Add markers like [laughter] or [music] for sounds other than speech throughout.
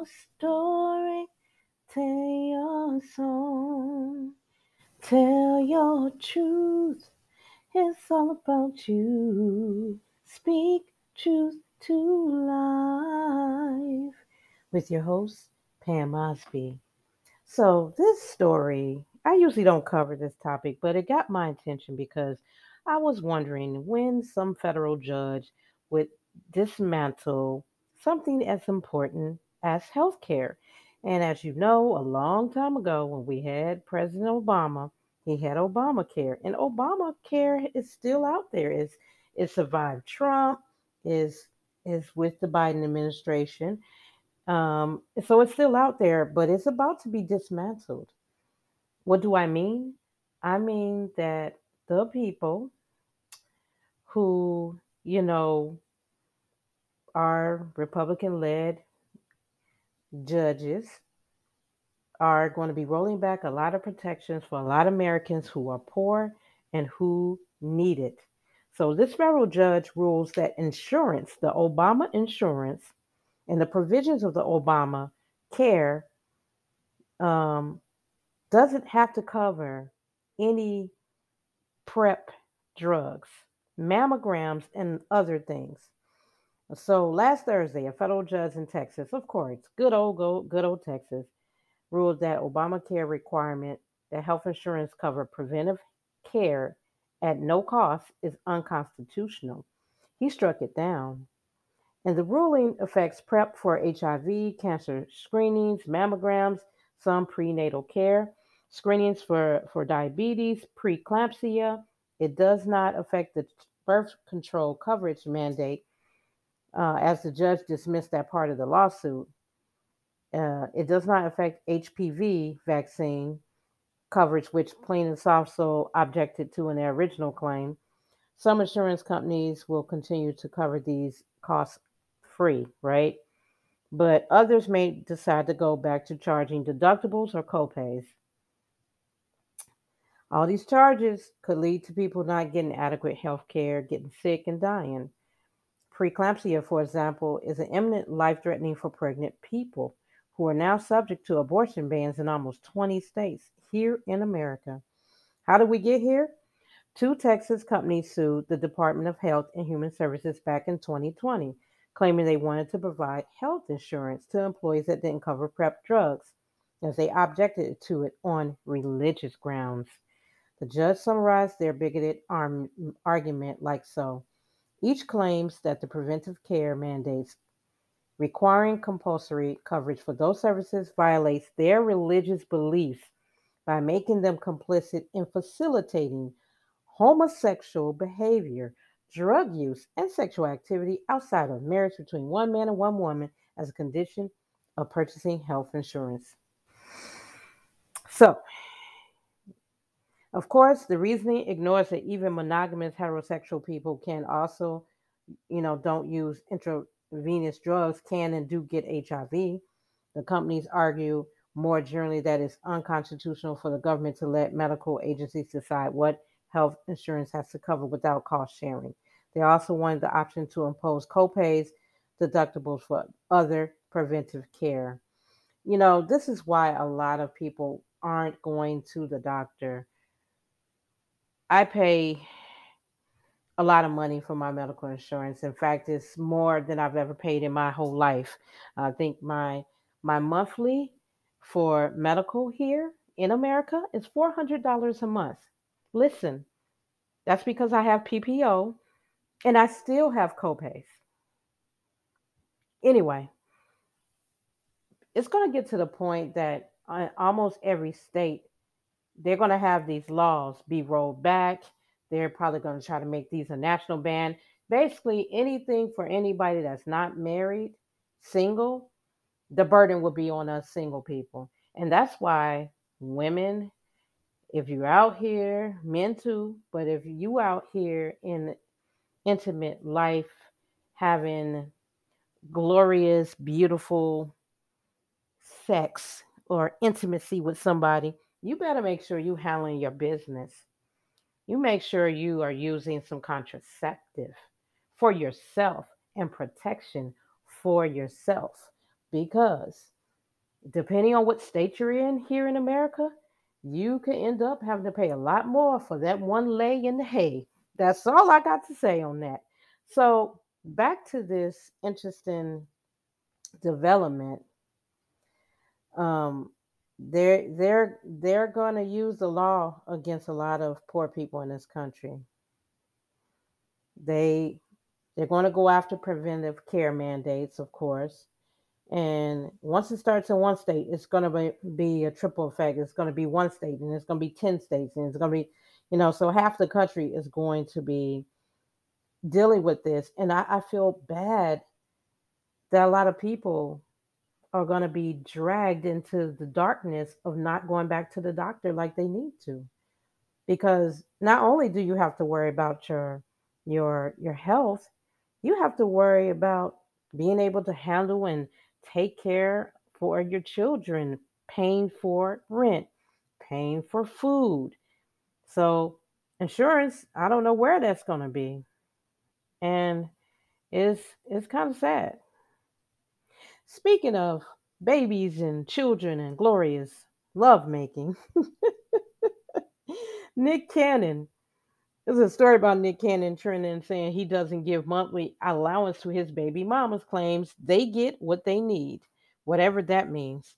your story, tell your song, tell your truth. It's all about you. Speak truth to life with your host, Pam Osby. So, this story, I usually don't cover this topic, but it got my attention because I was wondering when some federal judge would dismantle something as important as healthcare. And as you know, a long time ago when we had President Obama, he had Obamacare. And Obamacare is still out there. It's, it survived Trump, is is with the Biden administration. Um, so it's still out there, but it's about to be dismantled. What do I mean? I mean that the people who, you know, are Republican led judges are going to be rolling back a lot of protections for a lot of Americans who are poor and who need it. So, this federal judge rules that insurance, the Obama insurance, and the provisions of the Obama care um, doesn't have to cover any PrEP drugs, mammograms, and other things. So last Thursday, a federal judge in Texas, of course, good old good old Texas, ruled that Obamacare requirement that health insurance cover preventive care at no cost is unconstitutional. He struck it down. And the ruling affects PrEP for HIV, cancer screenings, mammograms, some prenatal care, screenings for, for diabetes, preeclampsia. It does not affect the birth control coverage mandate, uh, as the judge dismissed that part of the lawsuit. Uh, it does not affect HPV vaccine coverage, which plaintiffs also objected to in their original claim. Some insurance companies will continue to cover these costs free, right? But others may decide to go back to charging deductibles or copays. All these charges could lead to people not getting adequate health care, getting sick, and dying. Preeclampsia, for example, is an imminent life threatening for pregnant people who are now subject to abortion bans in almost 20 states here in America. How did we get here? Two Texas companies sued the Department of Health and Human Services back in 2020, claiming they wanted to provide health insurance to employees that didn't cover PrEP drugs, as they objected to it on religious grounds. The judge summarized their bigoted arm- argument like so. Each claims that the preventive care mandates requiring compulsory coverage for those services violates their religious beliefs by making them complicit in facilitating homosexual behavior, drug use, and sexual activity outside of marriage between one man and one woman as a condition of purchasing health insurance. So, of course, the reasoning ignores that even monogamous heterosexual people can also, you know, don't use intravenous drugs, can and do get HIV. The companies argue more generally that it's unconstitutional for the government to let medical agencies decide what health insurance has to cover without cost sharing. They also wanted the option to impose copays, deductibles for other preventive care. You know, this is why a lot of people aren't going to the doctor I pay a lot of money for my medical insurance. In fact, it's more than I've ever paid in my whole life. I think my my monthly for medical here in America is $400 a month. Listen, that's because I have PPO and I still have copays. Anyway, it's going to get to the point that uh, almost every state they're going to have these laws be rolled back. They're probably going to try to make these a national ban. Basically, anything for anybody that's not married, single, the burden will be on us single people. And that's why women, if you're out here, men too, but if you out here in intimate life, having glorious, beautiful sex or intimacy with somebody, you better make sure you handling your business. You make sure you are using some contraceptive for yourself and protection for yourself. because depending on what state you're in here in America, you could end up having to pay a lot more for that one lay in the hay. That's all I got to say on that. So, back to this interesting development. Um, they're they're they're going to use the law against a lot of poor people in this country. They they're going to go after preventive care mandates, of course. And once it starts in one state, it's going to be, be a triple effect. It's going to be one state, and it's going to be 10 states, and it's going to be, you know, so half the country is going to be dealing with this. And I, I feel bad that a lot of people are going to be dragged into the darkness of not going back to the doctor like they need to. Because not only do you have to worry about your your your health, you have to worry about being able to handle and take care for your children, paying for rent, paying for food. So, insurance, I don't know where that's going to be. And it's it's kind of sad. Speaking of babies and children and glorious lovemaking, [laughs] Nick Cannon there's a story about Nick Cannon trending saying he doesn't give monthly allowance to his baby mamas, claims they get what they need, whatever that means.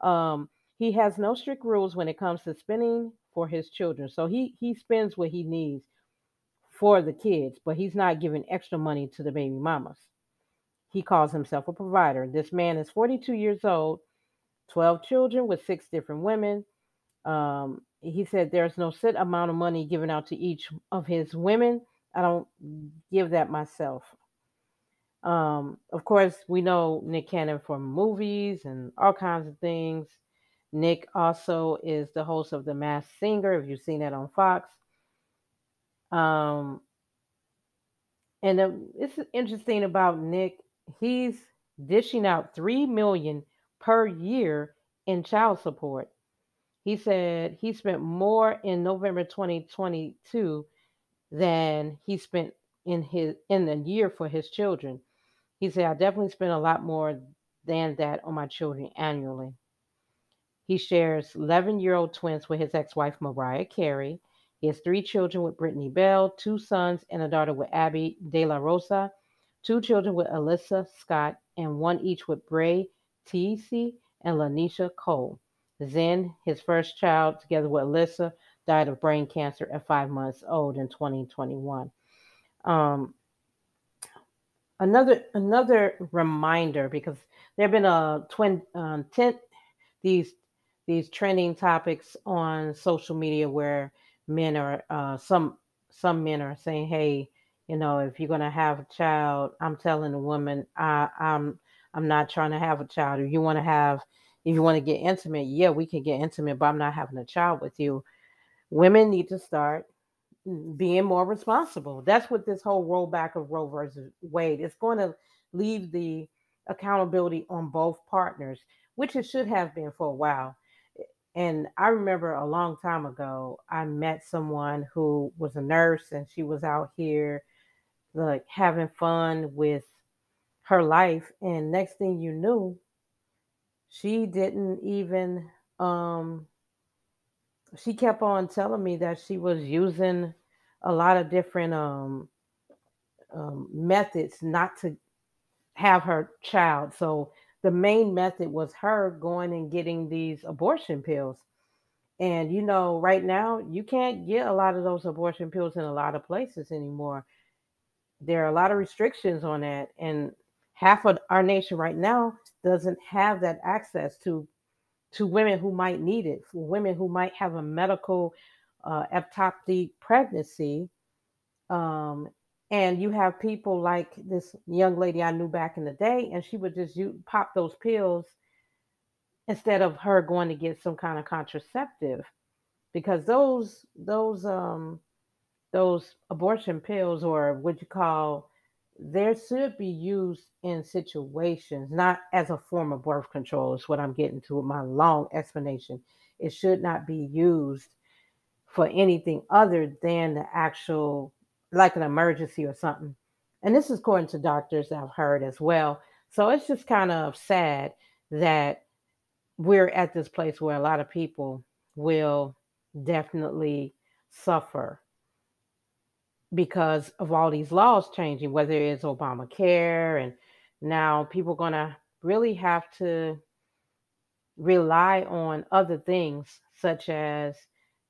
Um, he has no strict rules when it comes to spending for his children. So he he spends what he needs for the kids, but he's not giving extra money to the baby mamas. He calls himself a provider. This man is 42 years old, 12 children with six different women. Um, he said there's no set amount of money given out to each of his women. I don't give that myself. Um, of course, we know Nick Cannon from movies and all kinds of things. Nick also is the host of The Masked Singer, if you've seen that on Fox. Um, and it's interesting about Nick. He's dishing out three million per year in child support. He said he spent more in November 2022 than he spent in his in the year for his children. He said, I definitely spent a lot more than that on my children annually. He shares 11 year old twins with his ex wife, Mariah Carey. He has three children with Brittany Bell, two sons and a daughter with Abby De La Rosa, two children with Alyssa Scott, and one each with Bre Tiesi and Lanisha Cole. Zen, his first child, together with Alyssa, died of brain cancer at five months old in 2021. Um, another another reminder because there have been a twin um, ten, these these trending topics on social media where men are uh, some some men are saying, hey, you know, if you're gonna have a child, I'm telling a woman, I, I'm I'm not trying to have a child. If you want to have if you want to get intimate, yeah, we can get intimate, but I'm not having a child with you. Women need to start being more responsible. That's what this whole rollback of Roe versus Wade is going to leave the accountability on both partners, which it should have been for a while. And I remember a long time ago, I met someone who was a nurse and she was out here like having fun with her life. And next thing you knew, she didn't even um she kept on telling me that she was using a lot of different um, um methods not to have her child so the main method was her going and getting these abortion pills and you know right now you can't get a lot of those abortion pills in a lot of places anymore there are a lot of restrictions on that and half of our nation right now doesn't have that access to to women who might need it, for women who might have a medical uh, ectopic pregnancy. Um, and you have people like this young lady I knew back in the day, and she would just you pop those pills instead of her going to get some kind of contraceptive, because those those um those abortion pills or what you call there should be used in situations, not as a form of birth control, is what I'm getting to with my long explanation. It should not be used for anything other than the actual, like an emergency or something. And this is according to doctors I've heard as well. So it's just kind of sad that we're at this place where a lot of people will definitely suffer because of all these laws changing, whether it's Obamacare and now people are to really have to rely on other things such as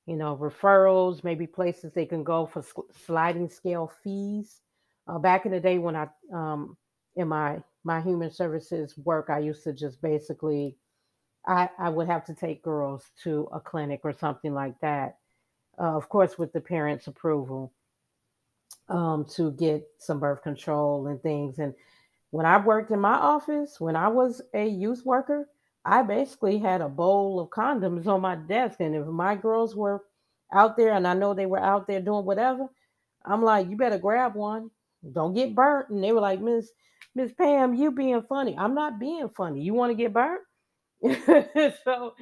you know referrals maybe places they can go for sliding scale fees. Uh, back in the day when i um, in my my human services work i used to just basically i i would have to take girls to a clinic or something like that uh, of course with the parents approval um, to get some birth control and things and when i worked in my office when i was a youth worker I basically had a bowl of condoms on my desk. And if my girls were out there and I know they were out there doing whatever, I'm like, you better grab one. Don't get burnt. And they were like, Miss Miss Pam, you being funny. I'm not being funny. You want to get burnt? [laughs] so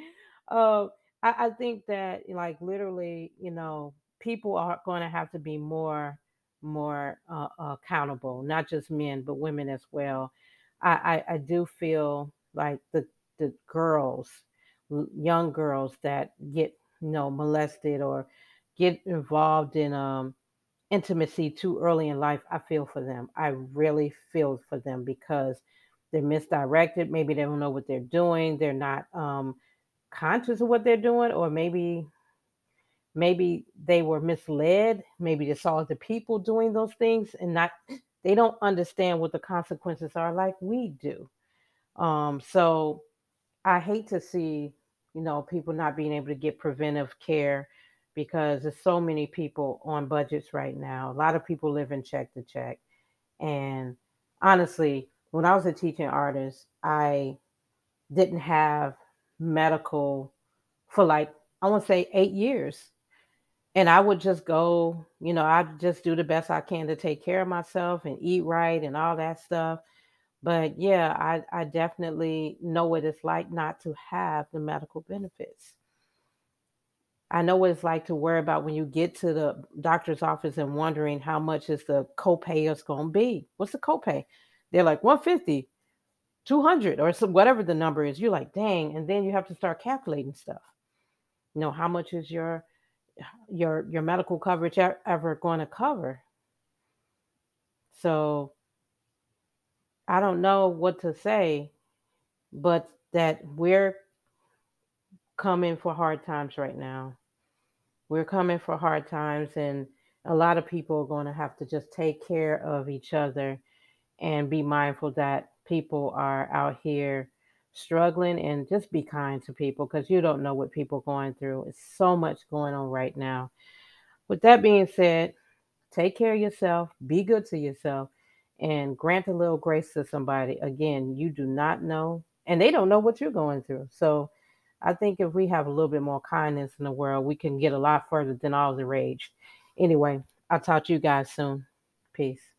uh, I, I think that like literally, you know, people are going to have to be more more uh, accountable, not just men, but women as well. I, I, I do feel like the the girls, young girls that get you know molested or get involved in um intimacy too early in life, I feel for them. I really feel for them because they're misdirected. Maybe they don't know what they're doing. They're not um, conscious of what they're doing, or maybe maybe they were misled. Maybe they saw the people doing those things and not they don't understand what the consequences are like we do. Um, so I hate to see, you know, people not being able to get preventive care because there's so many people on budgets right now. A lot of people live in check to check. And honestly, when I was a teaching artist, I didn't have medical for like, I want to say eight years. And I would just go, you know, I'd just do the best I can to take care of myself and eat right and all that stuff. But yeah, I, I definitely know what it's like not to have the medical benefits. I know what it's like to worry about when you get to the doctor's office and wondering how much is the copay is going to be. What's the copay? They're like 150, 200 or some, whatever the number is. You're like, dang. And then you have to start calculating stuff. You know, how much is your your your medical coverage ever going to cover? So I don't know what to say, but that we're coming for hard times right now. We're coming for hard times, and a lot of people are going to have to just take care of each other and be mindful that people are out here struggling and just be kind to people because you don't know what people are going through. It's so much going on right now. With that being said, take care of yourself, be good to yourself, and grant a little grace to somebody. Again, you do not know, and they don't know what you're going through. So I think if we have a little bit more kindness in the world, we can get a lot further than all the rage. Anyway, I'll talk to you guys soon. Peace.